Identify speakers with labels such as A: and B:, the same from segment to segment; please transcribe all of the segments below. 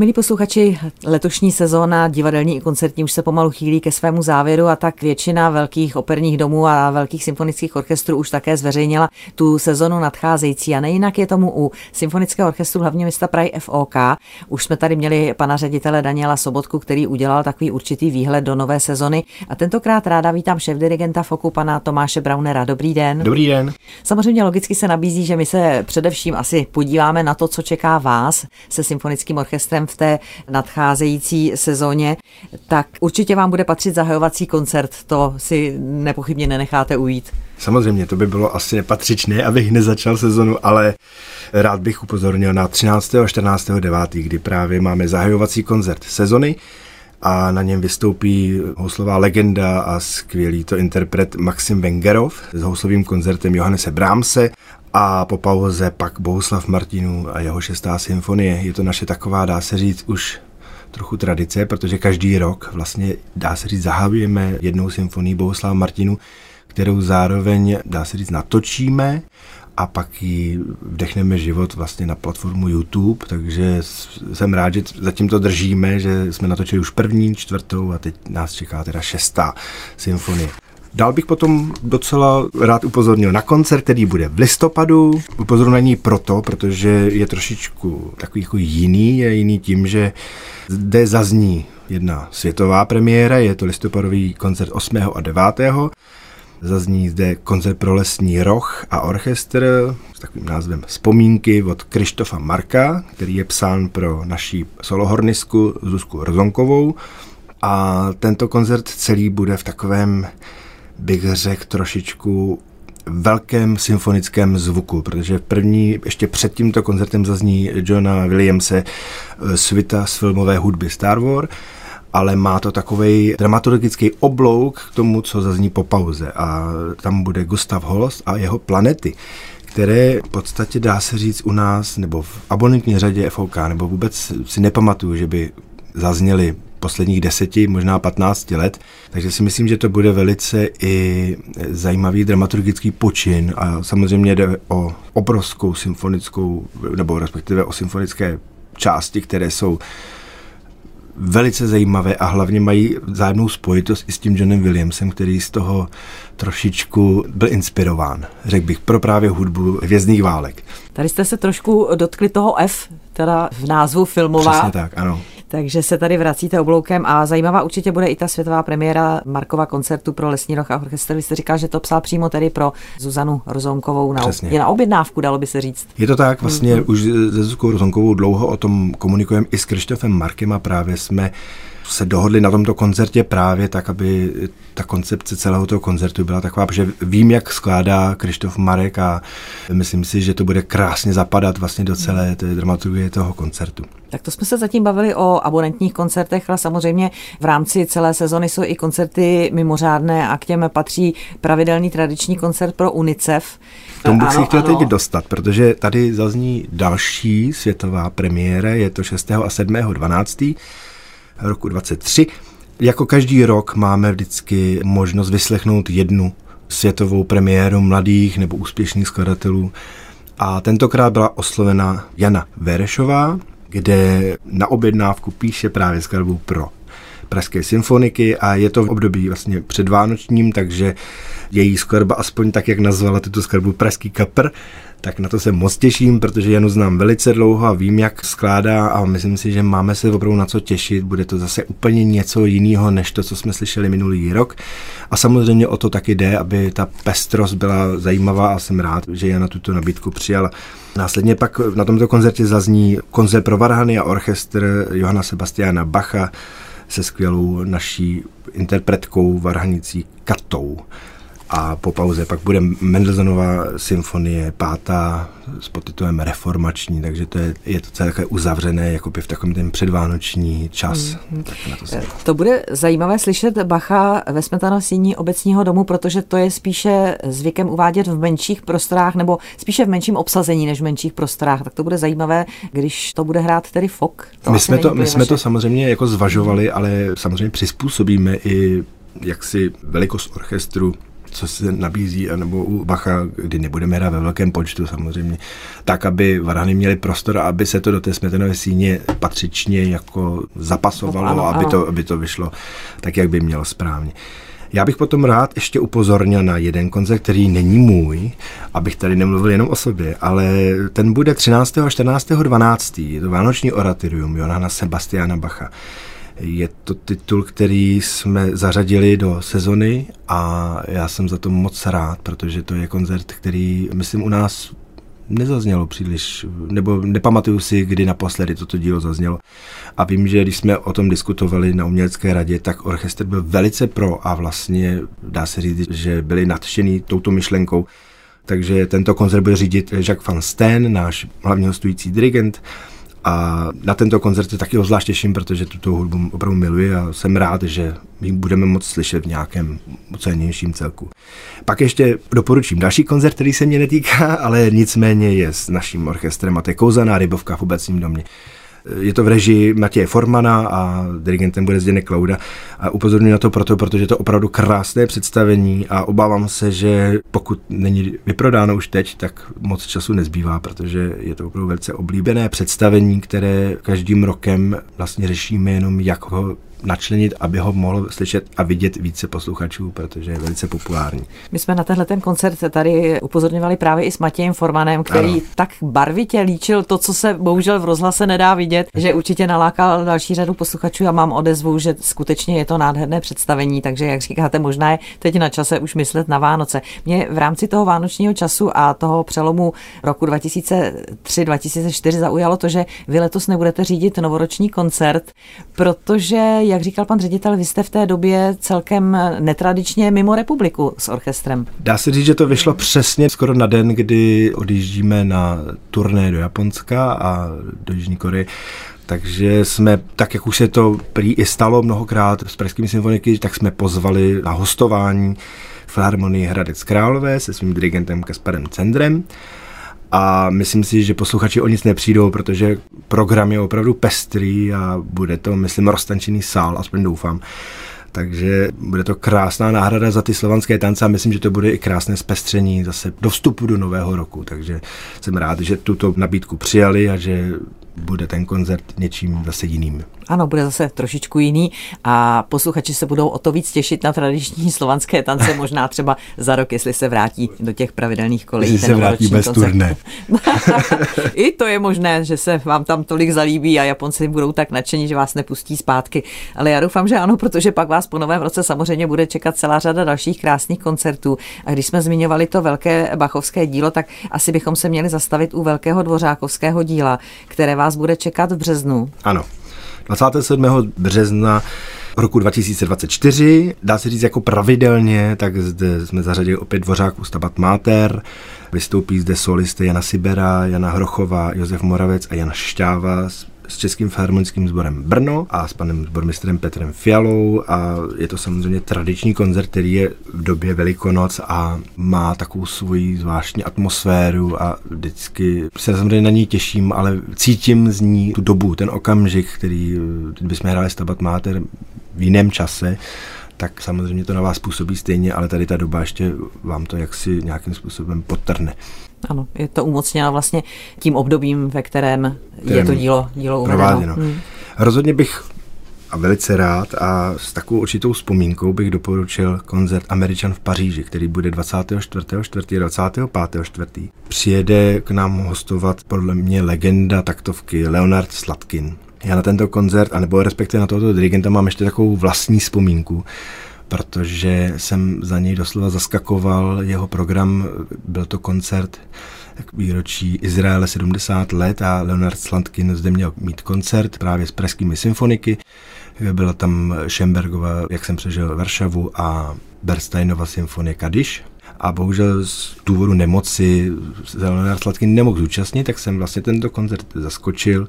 A: Milí posluchači, letošní sezóna divadelní i koncertní už se pomalu chýlí ke svému závěru a tak většina velkých operních domů a velkých symfonických orchestrů už také zveřejnila tu sezonu nadcházející. A nejinak je tomu u Symfonického orchestru hlavního města Prahy FOK. Už jsme tady měli pana ředitele Daniela Sobotku, který udělal takový určitý výhled do nové sezony. A tentokrát ráda vítám šéf dirigenta FOKu, pana Tomáše Braunera. Dobrý den.
B: Dobrý den.
A: Samozřejmě logicky se nabízí, že my se především asi podíváme na to, co čeká vás se Symfonickým orchestrem v té nadcházející sezóně, tak určitě vám bude patřit zahajovací koncert, to si nepochybně nenecháte ujít.
B: Samozřejmě, to by bylo asi nepatřičné, abych nezačal sezonu, ale rád bych upozornil na 13. a 14. 9., kdy právě máme zahajovací koncert sezony a na něm vystoupí houslová legenda a skvělý to interpret Maxim Vengerov s houslovým koncertem Johannese Brámse a po pauze pak Bohuslav Martinů a jeho šestá symfonie. Je to naše taková, dá se říct, už trochu tradice, protože každý rok vlastně, dá se říct, zahajujeme jednou symfonii Bohuslava Martinu, kterou zároveň, dá se říct, natočíme a pak ji vdechneme život vlastně na platformu YouTube, takže jsem rád, že zatím to držíme, že jsme natočili už první, čtvrtou a teď nás čeká teda šestá symfonie. Dál bych potom docela rád upozornil na koncert, který bude v listopadu. Upozorňuji na ní proto, protože je trošičku takový jako jiný, je jiný tím, že zde zazní jedna světová premiéra, je to listopadový koncert 8. a 9. Zazní zde koncert pro lesní roh a orchestr s takovým názvem Vzpomínky od Krištofa Marka, který je psán pro naší solohornisku Zuzku Rozonkovou. A tento koncert celý bude v takovém bych řekl, trošičku velkém symfonickém zvuku, protože první, ještě před tímto koncertem zazní Johna Williamse eh, svita z filmové hudby Star Wars, ale má to takový dramaturgický oblouk k tomu, co zazní po pauze. A tam bude Gustav Holst a jeho planety které v podstatě dá se říct u nás, nebo v abonentní řadě FOK, nebo vůbec si nepamatuju, že by zazněly posledních deseti, možná 15 let. Takže si myslím, že to bude velice i zajímavý dramaturgický počin a samozřejmě jde o obrovskou symfonickou, nebo respektive o symfonické části, které jsou velice zajímavé a hlavně mají vzájemnou spojitost i s tím Johnem Williamsem, který z toho trošičku byl inspirován, řekl bych, pro právě hudbu Hvězdných válek.
A: Tady jste se trošku dotkli toho F, teda v názvu filmová.
B: Přesně tak, ano.
A: Takže se tady vracíte obloukem a zajímavá určitě bude i ta světová premiéra Markova koncertu pro Lesní roh a orchestr. Vy jste říkal, že to psal přímo tedy pro Zuzanu Rozonkovou. Na, Přesně. je na objednávku, dalo by se říct.
B: Je to tak, vlastně mm-hmm. už se Zuzkou Rozonkovou dlouho o tom komunikujeme i s Krištofem Markem a právě jsme se dohodli na tomto koncertě právě tak, aby ta koncepce celého toho koncertu byla taková, že vím, jak skládá Krištof Marek a myslím si, že to bude krásně zapadat vlastně do celé té dramaturgie toho koncertu.
A: Tak to jsme se zatím bavili o abonentních koncertech, ale samozřejmě v rámci celé sezony jsou i koncerty mimořádné a k těm patří pravidelný tradiční koncert pro UNICEF.
B: K tomu bych ano, si chtěl ano. teď dostat, protože tady zazní další světová premiéra, je to 6. a 7. 12 roku 23. Jako každý rok máme vždycky možnost vyslechnout jednu světovou premiéru mladých nebo úspěšných skladatelů. A tentokrát byla oslovena Jana Verešová, kde na objednávku píše právě skladbu pro Pražské symfoniky a je to v období vlastně předvánočním, takže její skladba, aspoň tak, jak nazvala tuto skladbu Pražský kapr, tak na to se moc těším, protože Janu znám velice dlouho a vím, jak skládá a myslím si, že máme se opravdu na co těšit. Bude to zase úplně něco jiného, než to, co jsme slyšeli minulý rok. A samozřejmě o to taky jde, aby ta pestrost byla zajímavá a jsem rád, že Jana tuto nabídku přijala. Následně pak na tomto koncertě zazní koncert pro varhany a orchestr Johana Sebastiana Bacha se skvělou naší interpretkou varhanicí Katou a po pauze pak bude Mendelsonová symfonie, pátá s podtitulem Reformační, takže to je, je to celé uzavřené jako by v takovém ten předvánoční čas. Mm-hmm. Tak
A: na to, se... to bude zajímavé slyšet Bacha ve Smetanosíní obecního domu, protože to je spíše zvykem uvádět v menších prostorách nebo spíše v menším obsazení než v menších prostorách. Tak to bude zajímavé, když to bude hrát tedy FOK.
B: To my jsme to, my jsme to samozřejmě jako zvažovali, ale samozřejmě přizpůsobíme i jaksi velikost orchestru co se nabízí, nebo u Bacha, kdy nebudeme hrát ve velkém počtu samozřejmě, tak, aby varhany měli prostor a aby se to do té smetanové síně patřičně jako zapasovalo, ano, aby, To, aby to vyšlo tak, jak by mělo správně. Já bych potom rád ještě upozornil na jeden koncert, který není můj, abych tady nemluvil jenom o sobě, ale ten bude 13. a 14. 12. Je to Vánoční oratorium Johana Sebastiana Bacha. Je to titul, který jsme zařadili do sezony a já jsem za to moc rád, protože to je koncert, který, myslím, u nás nezaznělo příliš, nebo nepamatuju si, kdy naposledy toto dílo zaznělo. A vím, že když jsme o tom diskutovali na umělecké radě, tak orchestr byl velice pro a vlastně dá se říct, že byli nadšený touto myšlenkou. Takže tento koncert bude řídit Jacques van Steen, náš hlavní hostující dirigent. A na tento koncert se taky zvlášť těším, protože tuto hudbu opravdu miluji a jsem rád, že ji budeme moc slyšet v nějakém cenějším celku. Pak ještě doporučím další koncert, který se mě netýká, ale nicméně je s naším orchestrem a to je Kouzaná rybovka v obecním domě. Je to v režii Matěje Formana a dirigentem bude Zdeněk Klauda. A upozorňuji na to proto, protože je to opravdu krásné představení a obávám se, že pokud není vyprodáno už teď, tak moc času nezbývá, protože je to opravdu velice oblíbené představení, které každým rokem vlastně řešíme jenom, jak ho načlenit, aby ho mohlo slyšet a vidět více posluchačů, protože je velice populární.
A: My jsme na tenhle ten koncert tady upozorňovali právě i s Matějem Formanem, který ano. tak barvitě líčil to, co se bohužel v rozhlase nedá vidět, že určitě nalákal další řadu posluchačů a mám odezvu, že skutečně je to nádherné představení, takže jak říkáte, možná je teď na čase už myslet na Vánoce. Mě v rámci toho vánočního času a toho přelomu roku 2003-2004 zaujalo to, že vy letos nebudete řídit novoroční koncert, protože jak říkal pan ředitel, vy jste v té době celkem netradičně mimo republiku s orchestrem.
B: Dá se říct, že to vyšlo přesně skoro na den, kdy odjíždíme na turné do Japonska a do Jižní Koreje. Takže jsme, tak jak už se to prý i stalo mnohokrát s pražskými symfoniky, tak jsme pozvali na hostování Filharmonii Hradec Králové se svým dirigentem Kasparem Cendrem a myslím si, že posluchači o nic nepřijdou, protože program je opravdu pestrý a bude to, myslím, roztančený sál, aspoň doufám. Takže bude to krásná náhrada za ty slovanské tance a myslím, že to bude i krásné zpestření zase do vstupu do nového roku. Takže jsem rád, že tuto nabídku přijali a že bude ten koncert něčím zase jiným.
A: Ano, bude zase trošičku jiný a posluchači se budou o to víc těšit na tradiční slovanské tance, možná třeba za rok, jestli se vrátí do těch pravidelných kolejí.
B: Jestli se vrátí bez koncert. turné.
A: I to je možné, že se vám tam tolik zalíbí a Japonci budou tak nadšení, že vás nepustí zpátky. Ale já doufám, že ano, protože pak vás po novém roce samozřejmě bude čekat celá řada dalších krásných koncertů. A když jsme zmiňovali to velké bachovské dílo, tak asi bychom se měli zastavit u velkého dvořákovského díla, které vás bude čekat v březnu.
B: Ano. 27. března roku 2024, dá se říct jako pravidelně, tak zde jsme zařadili opět Dvořák Stabat Mater, vystoupí zde solisty Jana Sibera, Jana Hrochová, Josef Moravec a Jan Šťáva s Českým filharmonickým sborem Brno a s panem sbormistrem Petrem Fialou a je to samozřejmě tradiční koncert, který je v době Velikonoc a má takovou svoji zvláštní atmosféru a vždycky se samozřejmě na ní těším, ale cítím z ní tu dobu, ten okamžik, který bychom hráli Stabat Mater v jiném čase, tak samozřejmě to na vás působí stejně, ale tady ta doba ještě vám to jaksi nějakým způsobem potrne.
A: Ano, je to umocněno vlastně tím obdobím, ve kterém Ten je to dílo, dílo uvedeno. Hmm.
B: Rozhodně bych a velice rád a s takovou určitou vzpomínkou bych doporučil koncert Američan v Paříži, který bude 24.4. 25.4. Přijede k nám hostovat podle mě legenda taktovky Leonard Slatkin. Já na tento koncert, anebo respektive na tohoto dirigenta mám ještě takovou vlastní vzpomínku, protože jsem za něj doslova zaskakoval. Jeho program byl to koncert k výročí Izraele 70 let a Leonard Slantkin zde měl mít koncert právě s pražskými symfoniky. Byla tam Schembergova, jak jsem přežil Varšavu a Bernsteinova symfonie Kadiš. A bohužel z důvodu nemoci Leonard Slatkin nemohl zúčastnit, tak jsem vlastně tento koncert zaskočil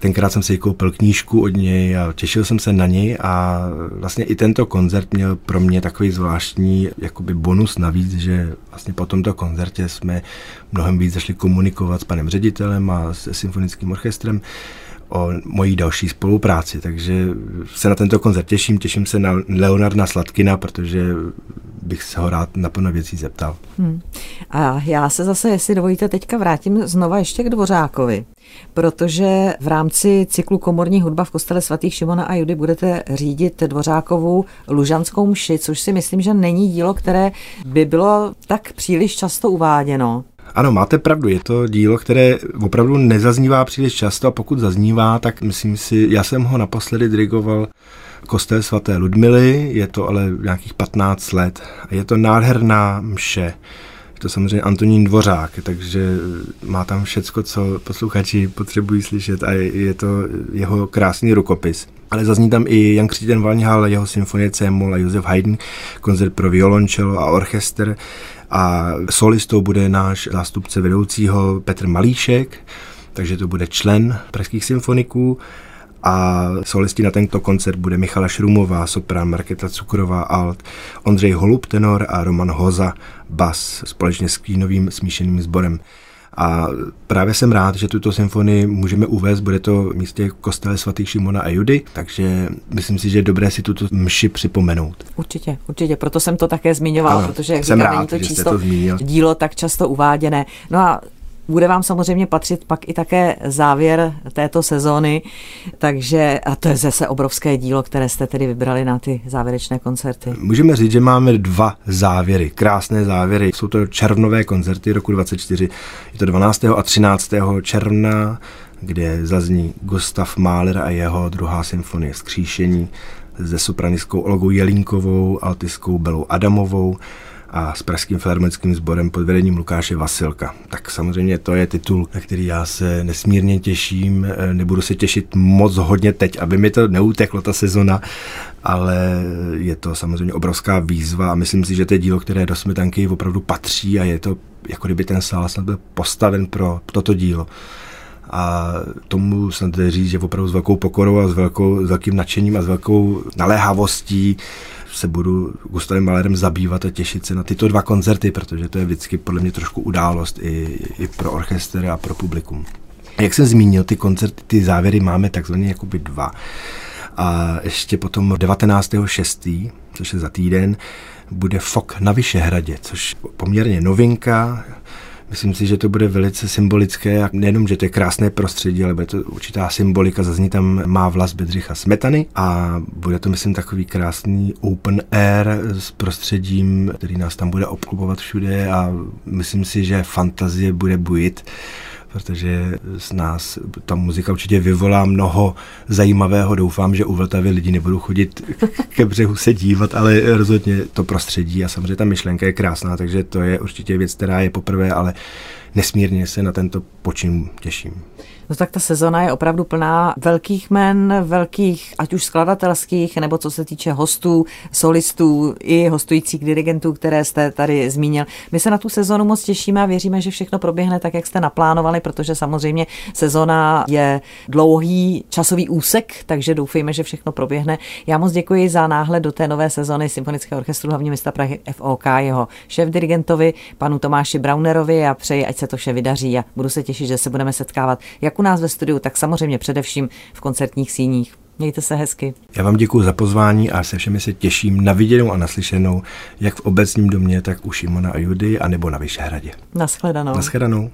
B: Tenkrát jsem si koupil knížku od něj a těšil jsem se na něj a vlastně i tento koncert měl pro mě takový zvláštní jakoby bonus navíc, že vlastně po tomto koncertě jsme mnohem víc zašli komunikovat s panem ředitelem a se symfonickým orchestrem o mojí další spolupráci, takže se na tento koncert těším, těším se na Leonarda Sladkina, protože bych se ho rád na plno věcí zeptal. Hmm.
A: A já se zase, jestli dovolíte, teďka vrátím znova ještě k Dvořákovi, protože v rámci cyklu Komorní hudba v kostele svatých Šimona a Judy budete řídit Dvořákovou Lužanskou mši, což si myslím, že není dílo, které by bylo tak příliš často uváděno.
B: Ano, máte pravdu, je to dílo, které opravdu nezaznívá příliš často a pokud zaznívá, tak myslím si, já jsem ho naposledy dirigoval kostel svaté Ludmily, je to ale nějakých 15 let. Je to nádherná mše. To samozřejmě Antonín Dvořák, takže má tam všecko, co posluchači potřebují slyšet a je to jeho krásný rukopis. Ale zazní tam i Jan Kříten Valnihal, jeho symfonie C a Josef Haydn, koncert pro violončelo a orchester a solistou bude náš zástupce vedoucího Petr Malíšek, takže to bude člen pražských symfoniků a solisti na tento koncert bude Michala Šrumová, soprán Marketa Cukrová, alt, Ondřej Holub, tenor a Roman Hoza, bas, společně s kýnovým smíšeným sborem. A právě jsem rád, že tuto symfonii můžeme uvést, bude to v místě kostele svatých Šimona a Judy, takže myslím si, že je dobré si tuto mši připomenout.
A: Určitě, určitě, proto jsem to také zmiňoval, ano, protože jak jsem říkám, rád, není to číslo, to dílo tak často uváděné. No a bude vám samozřejmě patřit pak i také závěr této sezóny, takže a to je zase obrovské dílo, které jste tedy vybrali na ty závěrečné koncerty.
B: Můžeme říct, že máme dva závěry, krásné závěry. Jsou to červnové koncerty roku 24, je to 12. a 13. června, kde zazní Gustav Mahler a jeho druhá symfonie Skříšení se sopraniskou Olgou Jelínkovou, altiskou Belou Adamovou, a s Pražským filharmonickým sborem pod vedením Lukáše Vasilka. Tak samozřejmě to je titul, na který já se nesmírně těším. E, nebudu se těšit moc hodně teď, aby mi to neuteklo ta sezona, ale je to samozřejmě obrovská výzva a myslím si, že to je dílo, které do Smetanky opravdu patří a je to, jako kdyby ten sál snad byl postaven pro toto dílo a tomu snad říct, že opravdu s velkou pokorou a s, velkou, s velkým nadšením a s velkou naléhavostí se budu Gustavem Malerem zabývat a těšit se na tyto dva koncerty, protože to je vždycky podle mě trošku událost i, i pro orchestr a pro publikum. Jak jsem zmínil, ty koncerty, ty závěry máme takzvaně jakoby dva. A ještě potom 19.6., což je za týden, bude FOK na Vyšehradě, což poměrně novinka, Myslím si, že to bude velice symbolické, a nejenom, že to je krásné prostředí, ale bude to určitá symbolika, zazní tam má vlas Bedřicha Smetany a bude to, myslím, takový krásný open air s prostředím, který nás tam bude obklubovat všude a myslím si, že fantazie bude bujit protože z nás ta muzika určitě vyvolá mnoho zajímavého. Doufám, že u Vltavy lidi nebudou chodit ke břehu se dívat, ale rozhodně to prostředí a samozřejmě ta myšlenka je krásná, takže to je určitě věc, která je poprvé, ale nesmírně se na tento počin těším.
A: No tak ta sezona je opravdu plná velkých men, velkých, ať už skladatelských, nebo co se týče hostů, solistů i hostujících dirigentů, které jste tady zmínil. My se na tu sezonu moc těšíme a věříme, že všechno proběhne tak, jak jste naplánovali, protože samozřejmě sezona je dlouhý časový úsek, takže doufejme, že všechno proběhne. Já moc děkuji za náhled do té nové sezony Symfonického orchestru hlavně města Prahy FOK, jeho šéf dirigentovi, panu Tomáši Braunerovi a přeji, ať se to vše vydaří a budu se těšit, že se budeme setkávat jak u nás ve studiu, tak samozřejmě především v koncertních síních. Mějte se hezky.
B: Já vám děkuji za pozvání a se všemi se těším na viděnou a naslyšenou, jak v obecním domě, tak u Šimona a Judy, anebo na Vyšehradě.
A: Naschledanou.
B: Naschledanou.